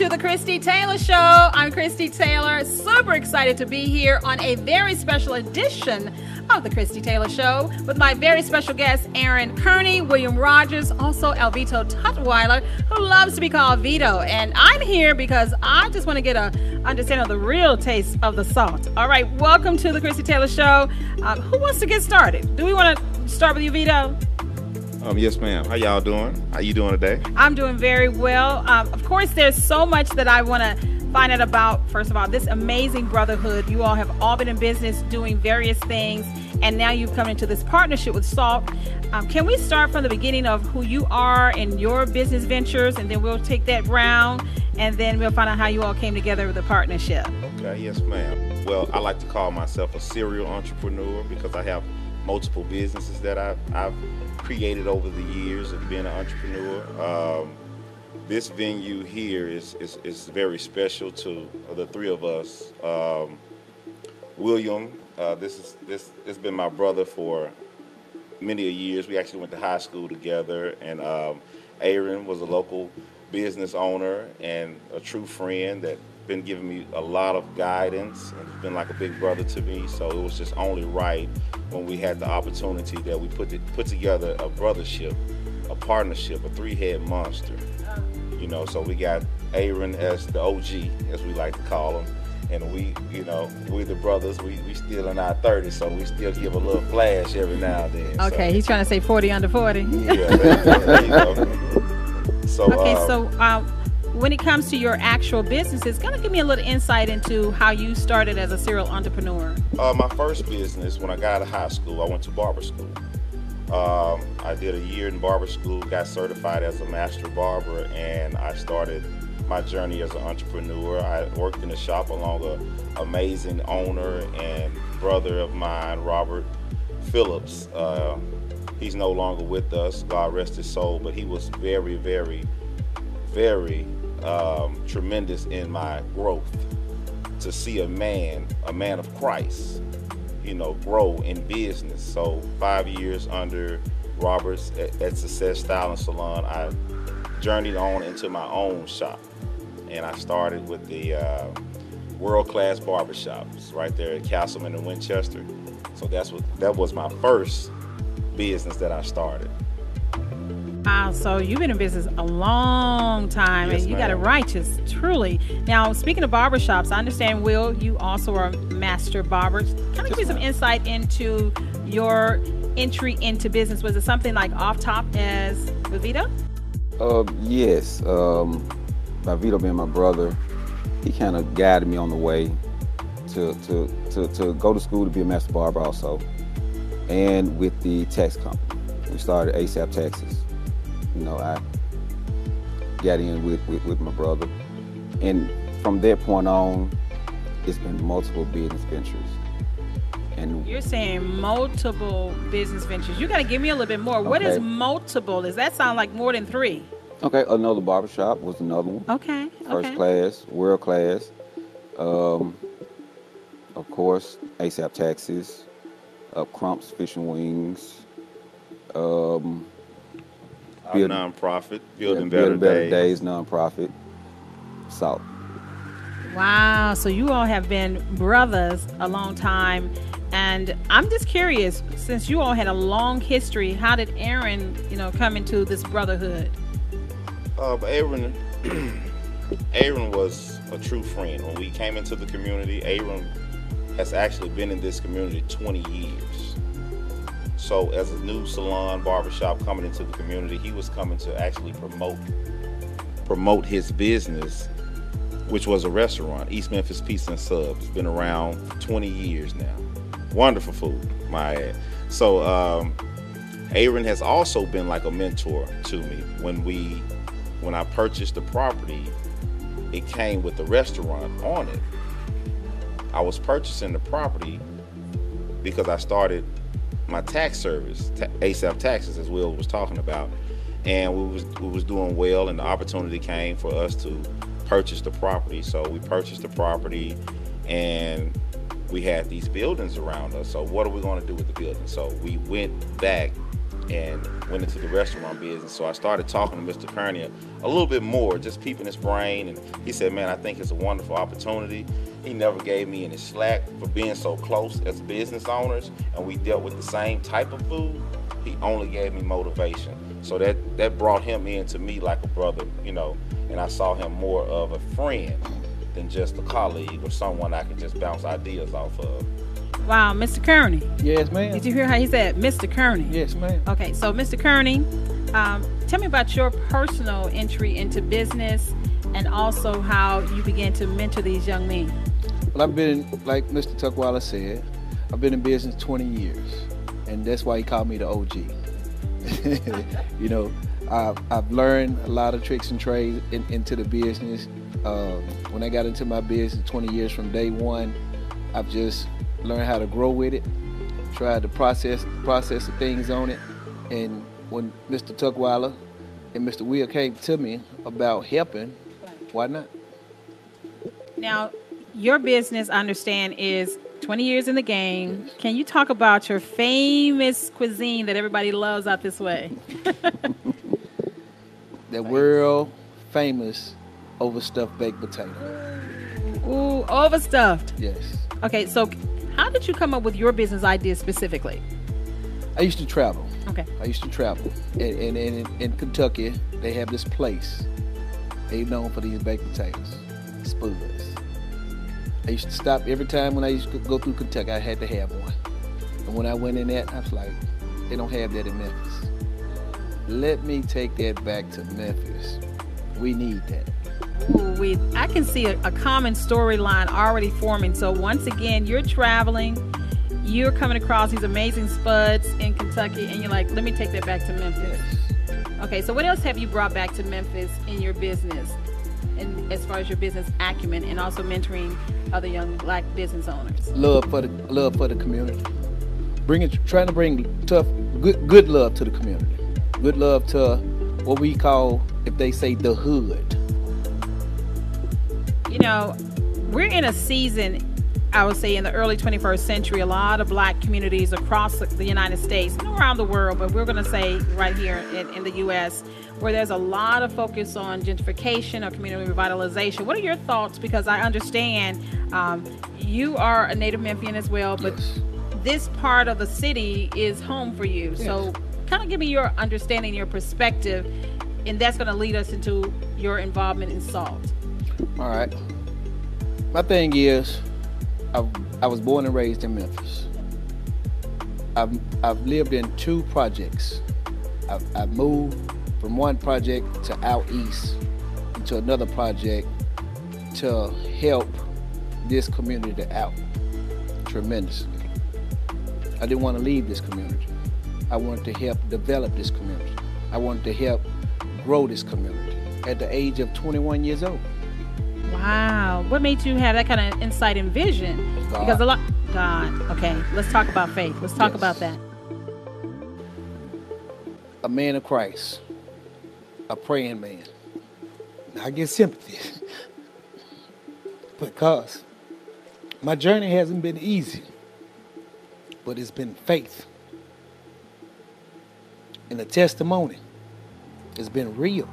to the Christie Taylor Show. I'm Christie Taylor. Super excited to be here on a very special edition of the Christie Taylor Show with my very special guest, Aaron Kearney, William Rodgers, also Alveto Tutwiler, who loves to be called Vito. And I'm here because I just want to get a understanding of the real taste of the salt. All right, welcome to the Christie Taylor Show. Um, who wants to get started? Do we want to start with you, Vito? Um, yes, ma'am. How y'all doing? How you doing today? I'm doing very well. Um, of course, there's so much that I want to find out about. First of all, this amazing brotherhood. You all have all been in business doing various things, and now you've come into this partnership with Salt. Um, can we start from the beginning of who you are and your business ventures, and then we'll take that round, and then we'll find out how you all came together with the partnership. Okay, yes, ma'am. Well, I like to call myself a serial entrepreneur because I have multiple businesses that I've, I've created over the years of being an entrepreneur. Um, this venue here is, is, is, very special to the three of us. Um, William, uh, this is this has been my brother for many years. We actually went to high school together, and um, Aaron was a local business owner and a true friend that been giving me a lot of guidance and been like a big brother to me. So it was just only right when we had the opportunity that we put it, put together a brothership, a partnership, a three-head monster. You know, so we got Aaron as the OG, as we like to call him. And we, you know, we the brothers, we, we still in our 30s, so we still give a little flash every now and then. Okay, so. he's trying to say 40 under 40. Yeah, there, you go. So, okay, uh, so uh, when it comes to your actual business, it's going to give me a little insight into how you started as a serial entrepreneur. Uh, my first business, when I got out of high school, I went to barber school. Um, I did a year in barber school, got certified as a master barber, and I started my journey as an entrepreneur. I worked in a shop along an amazing owner and brother of mine, Robert Phillips. Uh, he's no longer with us, God rest his soul, but he was very, very, very um, tremendous in my growth to see a man, a man of Christ, you know, grow in business. So five years under Roberts at, at Success Style and Salon, I journeyed on into my own shop, and I started with the uh, world-class barbershops right there at Castleman and Winchester. So that's what that was my first business that I started. Wow, so you've been in business a long time yes, and you got it righteous, truly. Now, speaking of barbershops, I understand, Will, you also are a master barber. Kind of give me some insight into your entry into business. Was it something like off top as with Vito? Uh, yes. Um, by Vito being my brother, he kind of guided me on the way to, to, to, to go to school to be a master barber also. And with the tax company. We started ASAP Taxes know, I got in with, with, with, my brother. And from that point on, it's been multiple business ventures. And you're saying multiple business ventures. You got to give me a little bit more. Okay. What is multiple? Does that sound like more than three? Okay, another barbershop was another one. Okay. First okay. class, world class. Um, of course, ASAP Taxes, uh, Crumps Fish and Wings. Um, building, nonprofit, building, yeah, better, building better days. days, nonprofit, Salt. Wow, so you all have been brothers a long time, and I'm just curious, since you all had a long history, how did Aaron, you know, come into this brotherhood? Uh, Aaron, Aaron was a true friend. When we came into the community, Aaron has actually been in this community 20 years. So as a new salon barbershop coming into the community, he was coming to actually promote promote his business, which was a restaurant, East Memphis Pizza and Subs. Been around 20 years now. Wonderful food, my ad. So um, Aaron has also been like a mentor to me. When we when I purchased the property, it came with the restaurant on it. I was purchasing the property because I started my tax service, ASAP Taxes, as Will was talking about, and we was we was doing well, and the opportunity came for us to purchase the property. So we purchased the property, and we had these buildings around us. So what are we going to do with the buildings? So we went back and went into the restaurant business. So I started talking to Mr. Kearney a little bit more, just peeping his brain. And he said, Man, I think it's a wonderful opportunity. He never gave me any slack for being so close as business owners, and we dealt with the same type of food. He only gave me motivation. So that, that brought him into me like a brother, you know, and I saw him more of a friend than just a colleague or someone I could just bounce ideas off of. Wow, Mr. Kearney. Yes, ma'am. Did you hear how he said Mr. Kearney? Yes, ma'am. Okay, so Mr. Kearney, um, tell me about your personal entry into business and also how you began to mentor these young men. I've been, like Mr. Tutwiler said, I've been in business 20 years, and that's why he called me the OG. you know, I've, I've learned a lot of tricks and trades in, into the business. Um, when I got into my business 20 years from day one, I've just learned how to grow with it, tried to process process the things on it, and when Mr. Tutwiler and Mr. Will came to me about helping, why not? Now, your business, I understand, is 20 years in the game. Can you talk about your famous cuisine that everybody loves out this way? the world famous overstuffed baked potato. Ooh, overstuffed. Yes. Okay, so how did you come up with your business idea specifically? I used to travel. Okay. I used to travel. And, and, and in Kentucky, they have this place. They known for these baked potatoes, Spuds. I used to stop every time when I used to go through Kentucky, I had to have one. And when I went in that, I was like, they don't have that in Memphis. Let me take that back to Memphis. We need that. Ooh, we, I can see a, a common storyline already forming. So once again, you're traveling, you're coming across these amazing spuds in Kentucky, and you're like, let me take that back to Memphis. Okay, so what else have you brought back to Memphis in your business, and as far as your business acumen, and also mentoring other young black business owners? Love for the love for the community. Bring it, trying to bring tough, good, good love to the community. Good love to what we call, if they say, the hood. You know, we're in a season I would say in the early 21st century, a lot of black communities across the United States and around the world, but we're going to say right here in, in, the U.S., where there's a lot of focus on gentrification or community revitalization. What are your thoughts? Because I understand um, you are a native Memphian as well, but yes. this part of the city is home for you. Yes. So, kind of give me your understanding, your perspective, and that's going to lead us into your involvement in SALT. All right. My thing is, I, I was born and raised in Memphis. I've, I've lived in two projects. I've, I've moved from one project to out east into another project to help this community out tremendously. I didn't want to leave this community. I wanted to help develop this community. I wanted to help grow this community at the age of 21 years old. Wow. What made you have that kind of insight and vision? God. Because a lot God. Okay, let's talk about faith. Let's talk Yes. about that. a man of Christ, a praying man. I get sympathy because my journey hasn't been easy, but it's been faith. And the testimony has been real.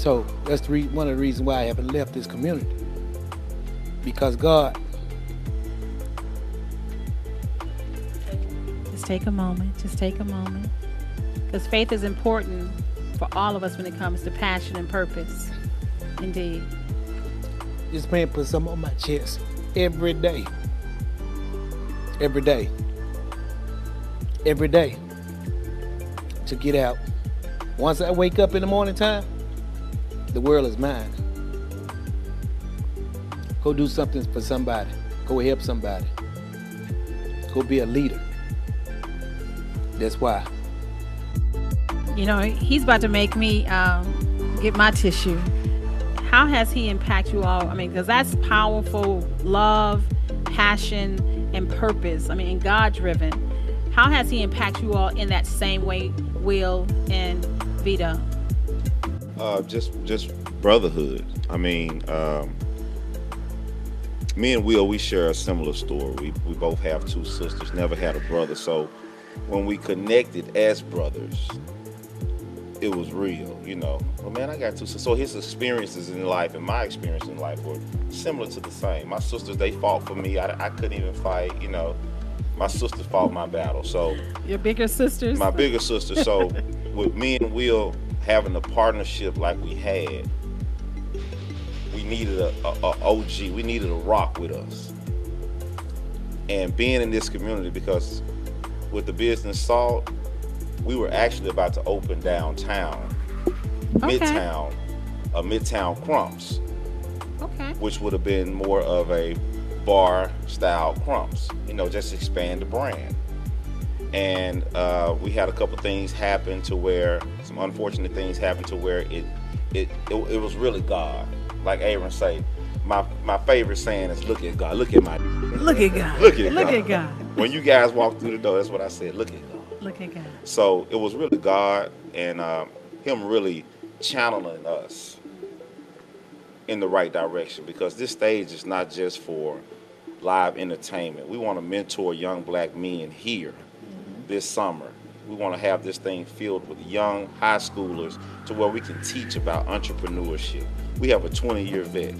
So that's the re- one of the reasons why I haven't left this community. Because God, Just take a moment. Just take a moment. Because faith is important for all of us when it comes to passion and purpose. Indeed. this man puts something on my chest every day. Every day. Every day. To get out. Once I wake up in the morning time, the world is mine. Go do something for somebody. Go help somebody. Go be a leader. That's why. You know, he's about to make me um, get my tissue. How has he impacted you all? I mean, because that's powerful love, passion, and purpose. I mean, God driven. How has he impacted you all in that same way, Will and Vito? Uh, just just brotherhood. I mean, um, me and Will, we share a similar story. We we both have two sisters. Never had a brother, so when we connected as brothers, it was real, you know. Well, man, I got two. sisters. So his experiences in life and my experience in life were similar to the same. My sisters, they fought for me. I, I couldn't even fight, you know. My sisters fought my battle. So Your bigger sisters. my bigger sister. So with me and Will having a partnership like we had, we needed a, a, a OG. We needed a rock with us. And being in this community because with the business Salt, we were actually about to open downtown, Okay. Midtown, a Midtown Crumps, Okay. which would have been more of a bar style Crumps. You know, just expand the brand. And uh, we had a couple things happen to where some unfortunate things happened to where it it it, it was really God. Like Aaron say, my my favorite saying is "Look at God, look at my Look at God. Look at Look God. at God. When you guys walk through the door, that's what I said. Look at God. Look at God. So it was really God and um, Him really channeling us in the right direction because this stage is not just for live entertainment. We want to mentor young black men here this summer. We want to have this thing filled with young high schoolers to where we can teach about entrepreneurship. We have a 20 year vet.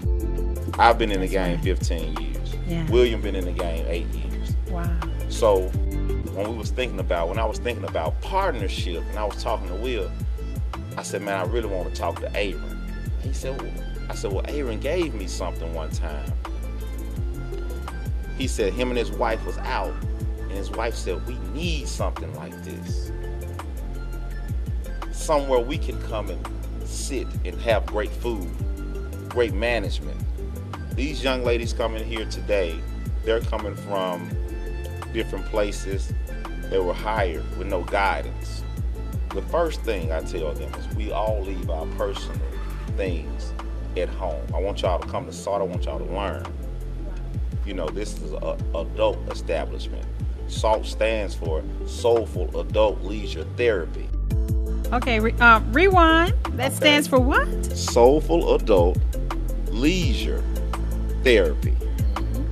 I've been in the game 15 years. Yeah. William been in the game eight years. Wow. So when we was thinking about, when I was thinking about partnership, and I was talking to Will, I said, man, I really want to talk to Aaron. He said, well, I said, well, Aaron gave me something one time. He said him and his wife was out, and his wife said, we need something like this. Somewhere we can come and sit and have great food, great management. These young ladies coming here today, they're coming from different places. They were hired with no guidance. The first thing I tell them is we all leave our personal things at home. I want y'all to come to SALT. I want y'all to learn. You know, this is a adult establishment. SALT stands for Soulful Adult Leisure Therapy. Okay. Re- uh, rewind. That Okay. stands for what? Soulful Adult Leisure Therapy.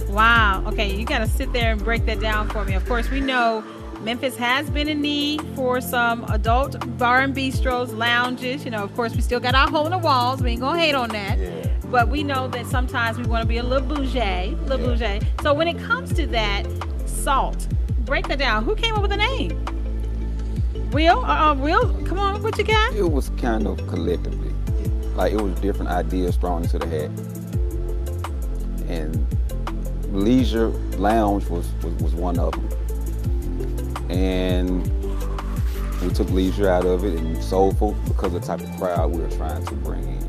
Wow. Okay, you got to sit there and break that down for me. Of course, we know Memphis has been in need for some adult bar and bistros, lounges. You know, of course, we still got our hole in the walls. We ain't gonna hate on that. Yeah. But we know that sometimes we want to be a little bougie, little Yeah. bougie. So when it comes to that, salt. Break that down. Who came up with the name? Will? Uh, uh, Will, come on, what you got? It was kind of collectively, like it was different ideas thrown into the hat, and leisure lounge was was, was one of them, and we took leisure out of it and soulful because of the type of crowd we were trying to bring in,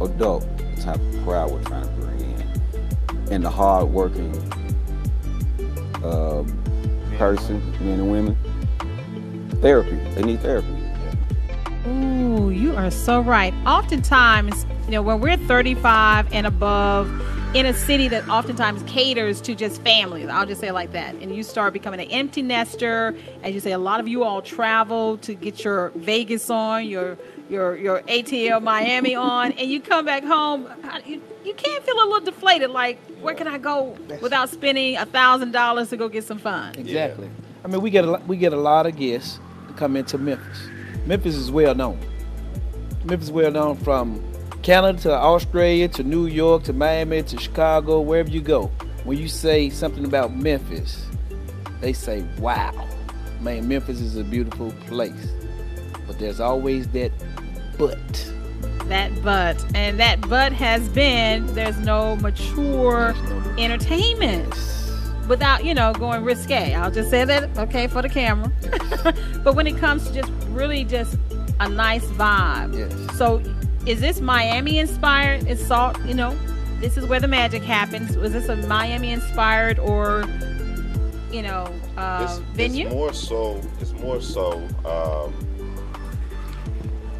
adult type of crowd we're trying to bring in, and the hard-working um, person, men and women. Therapy. They need therapy. Ooh, you are so right. Oftentimes, you know, when we're 35 and above in a city that oftentimes caters to just families, I'll just say it like that, and you start becoming an empty nester, as you say, a lot of you all travel to get your Vegas on, your your your ATL Miami on, and you come back home, you, you can't feel a little deflated. Like, where can I go without spending a thousand dollars to go get some fun? Exactly. I mean, we get a lot, we get a lot of guests to come into Memphis. Memphis is well known. Memphis is well known from Canada to Australia to New York to Miami to Chicago, wherever you go. When you say something about Memphis, they say, "Wow, man, Memphis is a beautiful place." But there's always that but. that but and that but has been there's no mature There's no- entertainment without you know going risque i'll just say that okay for the camera but when it comes to just really just a nice vibe Yes. so is this miami inspired is salt you know this is where the magic happens was this a miami inspired or you know uh, it's, venue It's more so. It's more so. Um,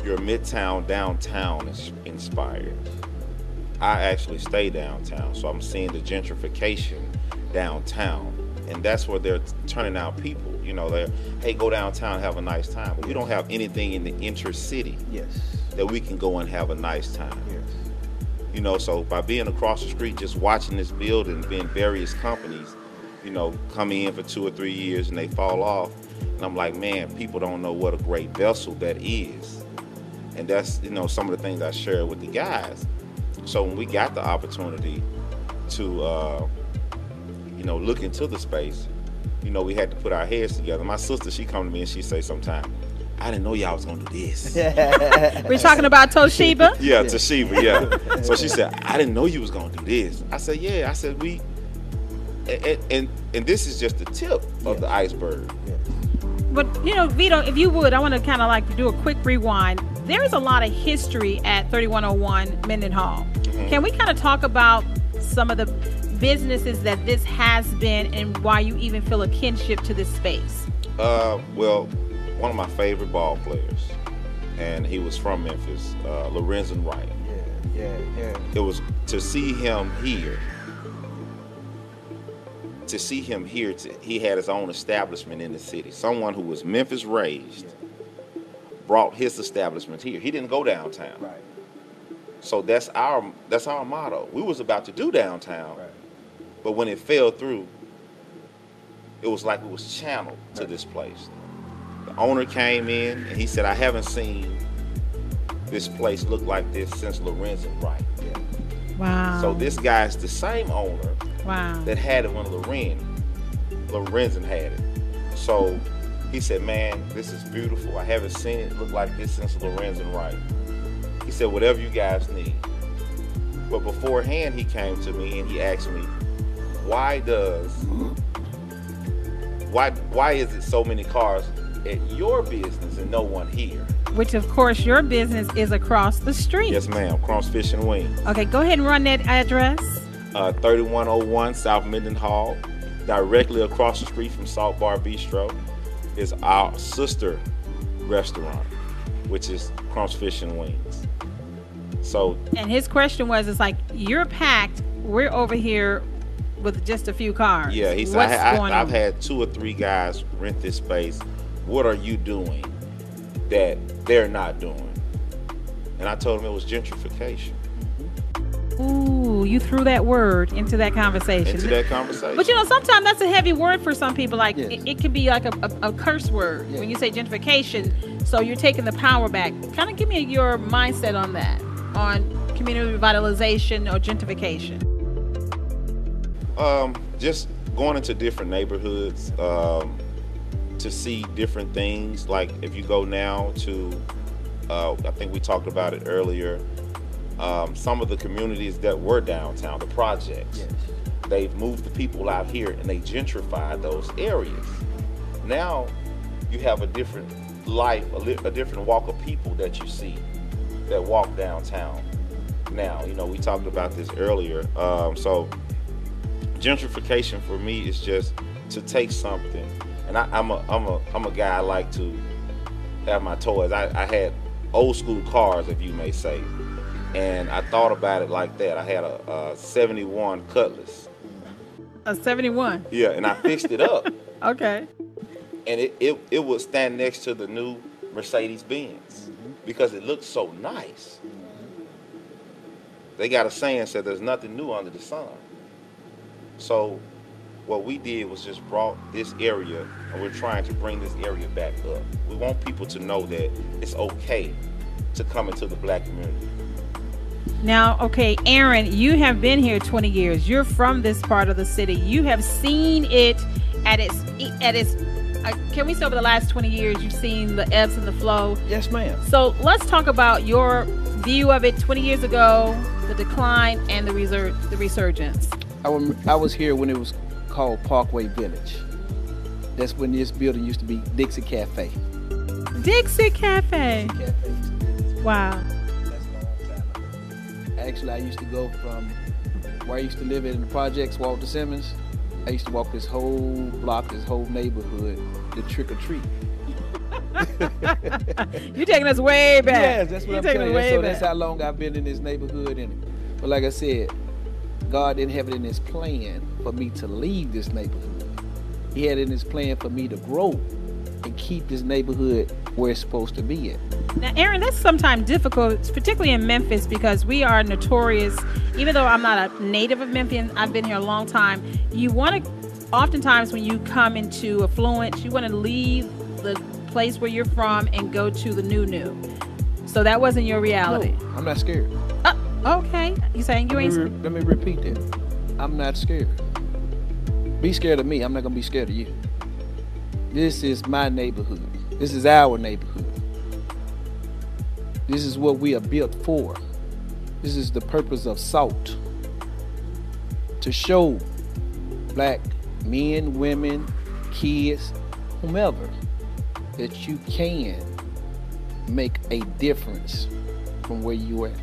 your midtown downtown is inspired. I actually stay downtown, so I'm seeing the gentrification downtown, and that's where they're turning out people. You know, they're hey, go downtown, have a nice time. But we don't have anything in the intercity Yes. That we can go and have a nice time. Yes. You know, so by being across the street, just watching this building, being various companies, you know, come in for two or three years and they fall off. And I'm like, man, people don't know what a great vessel that is. And that's, you know, some of the things I share with the guys. So when we got the opportunity to, uh, you know, look into the space, you know, we had to put our heads together. My sister, she come to me and she say sometimes, I didn't know y'all was gonna do this. We're talking about Toshiba. yeah, Toshiba, yeah. so she said, I didn't know you was gonna do this. I said, yeah. I said, we, and and, and this is just the tip of the iceberg. But you know, Vito, if you would, I want to kind of like do a quick rewind. There is a lot of history at 3101 Mendenhall. Mm-hmm. Can we kind of talk about some of the businesses that this has been and why you even feel a kinship to this space? Uh, well, one of my favorite ball players, and he was from Memphis, uh, Lorenzen Wright. Yeah, yeah, yeah. It was to see him here. To see him here, to, he had his own establishment in the city. Someone who was Memphis raised brought his establishment here. He didn't go downtown. Right, So that's our that's our motto. We was about to do downtown, right. but when it fell through, it was like it was channeled to this place. The owner came in and he said, "I haven't seen this place look like this since Lorenzen Wright." Yeah. Wow. So this guy's the same owner Wow. that had it when Loren Lorenzen had it. So he said, "Man, this is beautiful. I haven't seen it look like this since Lorenzen Wright." He said, "Whatever you guys need." But beforehand, he came to me and he asked me, "Why does why why is it so many cars at your business and no one here?" Which, of course, your business is across the street. Yes, ma'am. Crumps Fish and Wings. Okay, go ahead and run that address. uh, 3101 South Mendenhall, directly across the street from Salt Bar Bistro, is our sister restaurant, which is Crumps Fish and Wings. So And his question was, "It's like you're packed. We're over here with just a few cars. yeah, he said, I, going I, I've on?" had two or three guys rent this space. What are you doing that they're not doing? And I told him it was gentrification. Ooh, you threw that word into that conversation. Into that conversation. But you know, sometimes that's a heavy word for some people. Like Yes. it, it could be like a, a, a curse word Yeah. when you say gentrification. So you're taking the power back. Kind of give me your mindset on that, on community revitalization or gentrification. Um, just going into different neighborhoods um, to see different things. Like if you go now to, uh, I think we talked about it earlier. Um, some of the communities that were downtown, the projects, Yes. they've moved the people out here and they gentrified those areas. Now you have a different life, a, li- a different walk of people that you see that walk downtown. Now, you know, we talked about this earlier. Um, so gentrification for me is just to take something, and I, I'm a I'm a I'm a guy I like to have my toys. I, I had old school cars, if you may say, and I thought about it like that. I had a, a '71 Cutlass, A 71. yeah, and I fixed it up, Okay. and it, it it would stand next to the new Mercedes Benz mm-hmm. because it looked so nice. They got a saying said there's nothing new under the sun. So what we did was just brought this area and we're trying to bring this area back up. We want people to know that it's okay to come into the black community. Now, okay, Aaron, you have been here 20 years. You're from this part of the city. You have seen it at its at its. Uh, can we say over the last 20 years you've seen the ebbs and the flow? Yes, ma'am. So let's talk about your view of it 20 years ago, the decline and the resur- the resurgence. I was, I was here when it was called Parkway Village. That's when this building used to be Dixie Cafe. Dixie Cafe. Cafe. Wow. That's a long time ago. Actually, I used to go from where I used to live in the projects, Walter Simmons. I used to walk this whole block, this whole neighborhood to trick or treat. You're taking us way back. Yes, that's what You're I'm taking us you. way So back. that's how long I've been in this neighborhood. And but like I said, God didn't have it in His plan for me to leave this neighborhood. He had it in His plan for me to grow and keep this neighborhood where it's supposed to be at. Now, Aaron, that's sometimes difficult, particularly in Memphis, because we are notorious. Even though I'm not a native of Memphis, I've been here a long time. You want to, oftentimes, when you come into affluence, you want to leave the place where you're from and go to the new new. So that wasn't your reality. No, I'm not scared. Okay. You saying you Let ain't me, re- let me repeat that. I'm not scared. Be scared of me. I'm not gonna be scared of you. This is my neighborhood. This is our neighborhood. This is what we are built for. This is the purpose of salt. To show black men, women, kids, whomever, that you can make a difference from where you at.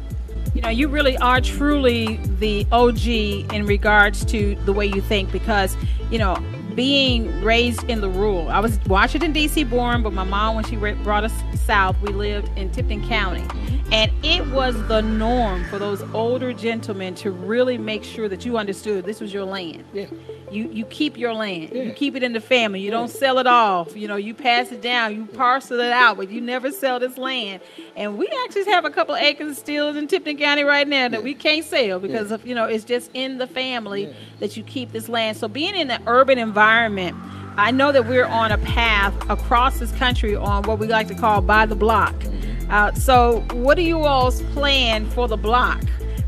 You know, you really are truly the OG in regards to the way you think because, you know, being raised in the rural, I was Washington, D.C. born, but my mom, when she brought us south, we lived in Tipton County. And it was the norm for those older gentlemen to really make sure that you understood this was your land. Yeah. You you keep your land. You keep it in the family. You don't sell it off. You know, you pass it down. You parcel it out, but you never sell this land. And we actually have a couple acres still in Tipton County right now that Yeah. we can't sell because Yeah. of you know it's just in the family Yeah. that you keep this land. So being in the urban environment, I know that we're on a path across this country on what we like to call by the block. Uh, so what do you all's plan for the block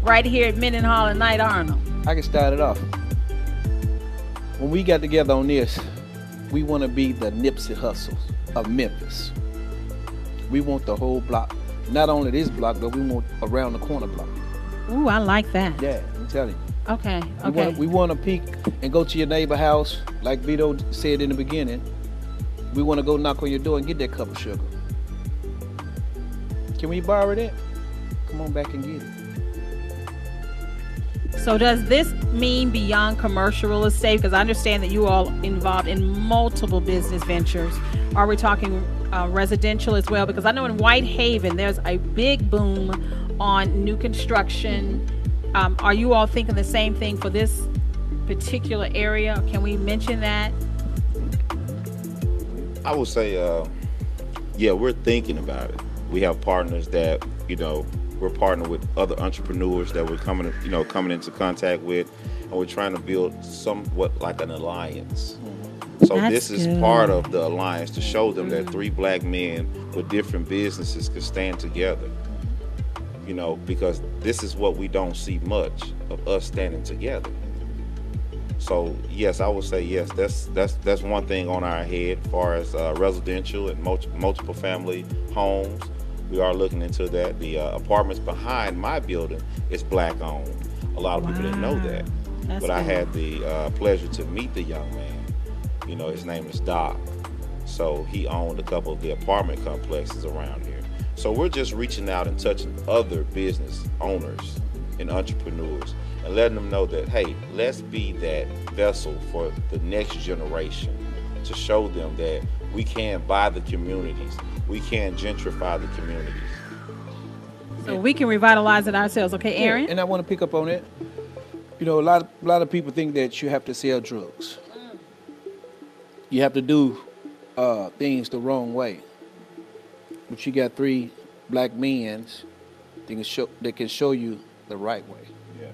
right here at Mendenhall and Knight Arnold? I can start it off. When we got together on this, we want to be the Nipsey Hustles of Memphis. We want the whole block. Not only this block, but we want around the corner block. Ooh, I like that. Yeah, I'm telling you. Okay. We Okay. want we want to peek and go to your neighbor house, like Vito said in the beginning. We want to go knock on your door and get that cup of sugar. Can we borrow that? Come on back and get it. So does this mean beyond commercial real estate? Because I understand that you all involved in multiple business ventures. Are we talking uh, residential as well? Because I know in Whitehaven there's a big boom on new construction. Um, are you all thinking the same thing for this particular area? Can we mention that? I would say, uh, yeah, we're thinking about it. We have partners that you know we're partnering with other entrepreneurs that we're coming, you know, coming into contact with, and we're trying to build somewhat like an alliance. So That's this is good. part of the alliance to show them that three black men with different businesses can stand together. You know, because this is what we don't see much of us standing together. So yes, I would say yes. That's that's that's one thing on our head, as far as uh, residential and multi- multiple family homes. We are looking into that. The uh, apartments behind my building is black owned. A lot of people didn't know that, That's but I had the uh, pleasure to meet the young man. You know, his name is Doc. So he owned a couple of the apartment complexes around here. So we're just reaching out and touching other business owners and entrepreneurs and letting them know that, hey, let's be that vessel for the next generation to show them that we can't buy the communities, we can't gentrify the communities. So we can revitalize it ourselves. Okay, Yeah, Aaron? and I want to pick up on it. You know, a lot, of, a lot of people think that you have to sell drugs. You have to do uh, things the wrong way. But you got three black men that can show that can show you the right way. Yeah.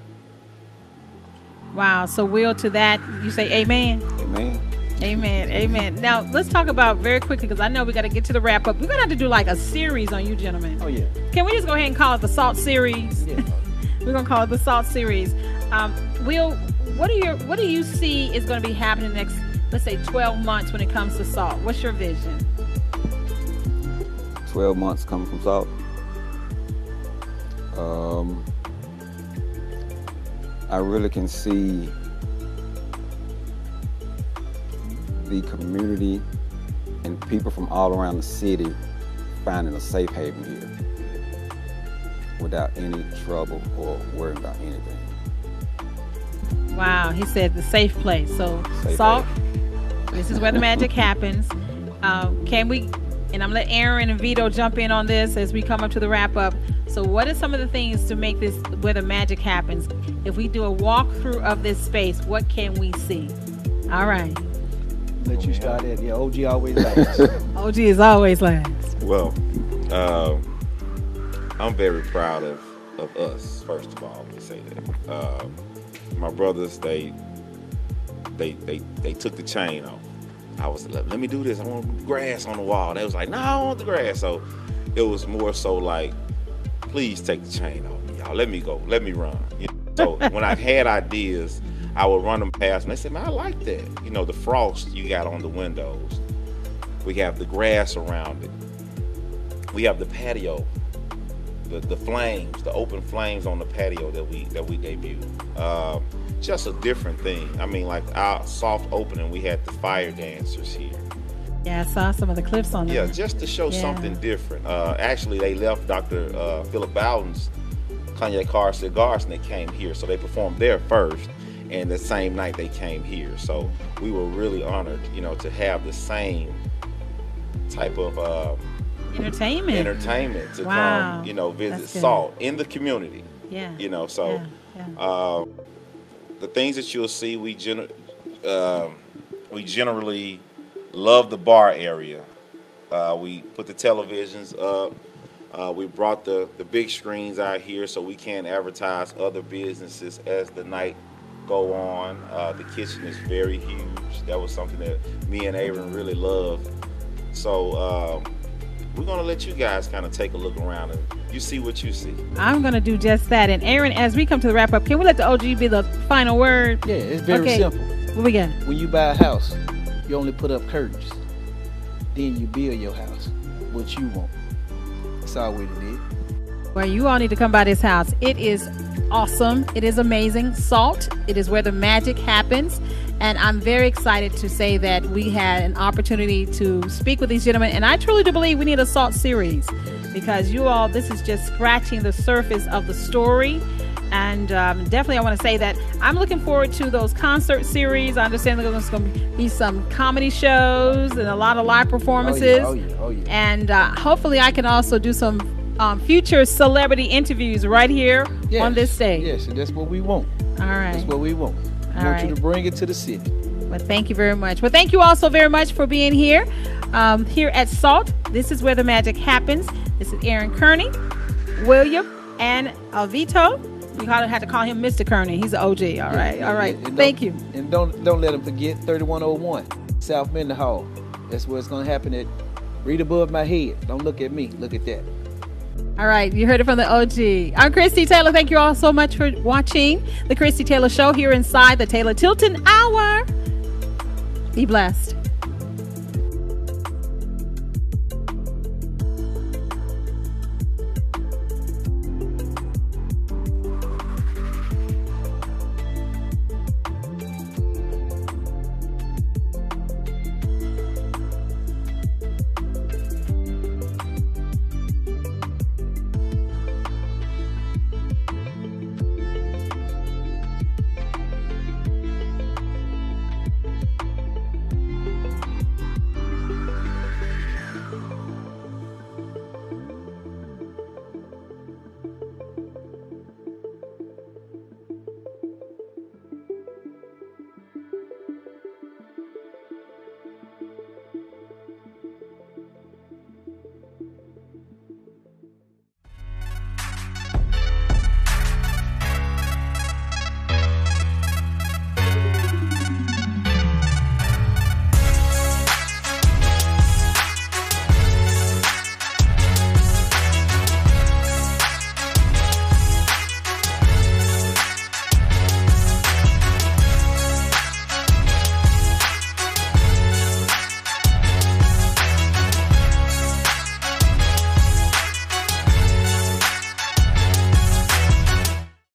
Wow. So will to that, you say amen? Amen. Amen. Amen. Now let's talk about very quickly because I know we got to get to the wrap up. We're gonna have to do like a series on you, gentlemen. Oh yeah. Can we just go ahead and call it the Salt Series? Yeah. We're gonna call it the Salt Series. Um, Will, what do you what do you see is going to be happening next, let's say, 12 months when it comes to salt? What's your vision? 12 months coming from Salt. Um, I really can see the community and people from all around the city finding a safe haven here without any trouble or worrying about anything. Wow, he said the safe place. So Safe salt. This is where the magic happens. Um, can we? And I'm gonna let Aaron and Vito jump in on this as we come up to the wrap up. So, what are some of the things to make this where the magic happens? If we do a walkthrough of this space, what can we see? All right. Let you start it. Yeah, OG always last. OG is always last. Well, um, I'm very proud of, of us. First of all, let me say that. Um, my brothers, they, they, they, they took the chain off. I was like, let me do this. I want grass on the wall. They was like, no, I want the grass. So it was more so like, please take the chain off y'all. Let me go. Let me run. You know? So when I had ideas, I would run them past, and they said, man, I like that. You know, the frost you got on the windows. We have the grass around it. We have the patio, the, the flames, the open flames on the patio that we that we debuted. Um, just a different thing. I mean, like our soft opening, we had the fire dancers here. Yeah, I saw some of the clips on that. Yeah, just to show Yeah. something different. Uh, actually, they left Dr. Uh, Philip Bowden's Cognac Car Cigars and they came here. So they performed there first, and the same night they came here. So we were really honored, you know, to have the same type of uh, Entertainment. entertainment to Wow. come, you know, visit Salt in the community. yeah. You know, so yeah, yeah. uh, the things that you'll see, we gen- uh, we generally love the bar area. Uh, we put the televisions up. Uh, we brought the, the big screens out here so we can advertise other businesses as the night go on. Uh, the kitchen is very huge. That was something that me and Aaron really loved. So um, we're gonna let you guys kind of take a look around and you see what you see. I'm going to do just that. And Aaron, as we come to the wrap up, can we let the OG be the final word? Yeah, it's very Okay. simple. What we got? When you buy a house, you only put up curtains. Then you build your house, what you want. That's all we did. Well, you all need to come by this house. It is awesome. It is amazing. Salt. It is where the magic happens. And I'm very excited to say that we had an opportunity to speak with these gentlemen. And I truly do believe we need a Salt series because you all, this is just scratching the surface of the story. And um, definitely, I want to say that I'm looking forward to those concert series. I understand there's going to be some comedy shows and a lot of live performances Oh yeah, oh yeah, oh yeah. and uh, hopefully I can also do some um, future celebrity interviews right here Yes, on this stage. Yes, and that's what we want. All right. That's what we want. We All want you to bring it to the city. Well, thank you very much. Well, thank you all so very much for being here. Um, here at SALT, this is where the magic happens. This is Aaron Kearney, William, and Alveto. You had to call him Mr. Kearney. He's an OG. All right. All right. And Thank you. And don't don't let them forget 3101 South Mendenhall. That's where it's gonna happen at read above my head. Don't look at me. Look at that. All right, you heard it from the OG. I'm Christie Taylor. Thank you all so much for watching the Christie Taylor Show here inside the Taylor Tilton Hour. Be blessed.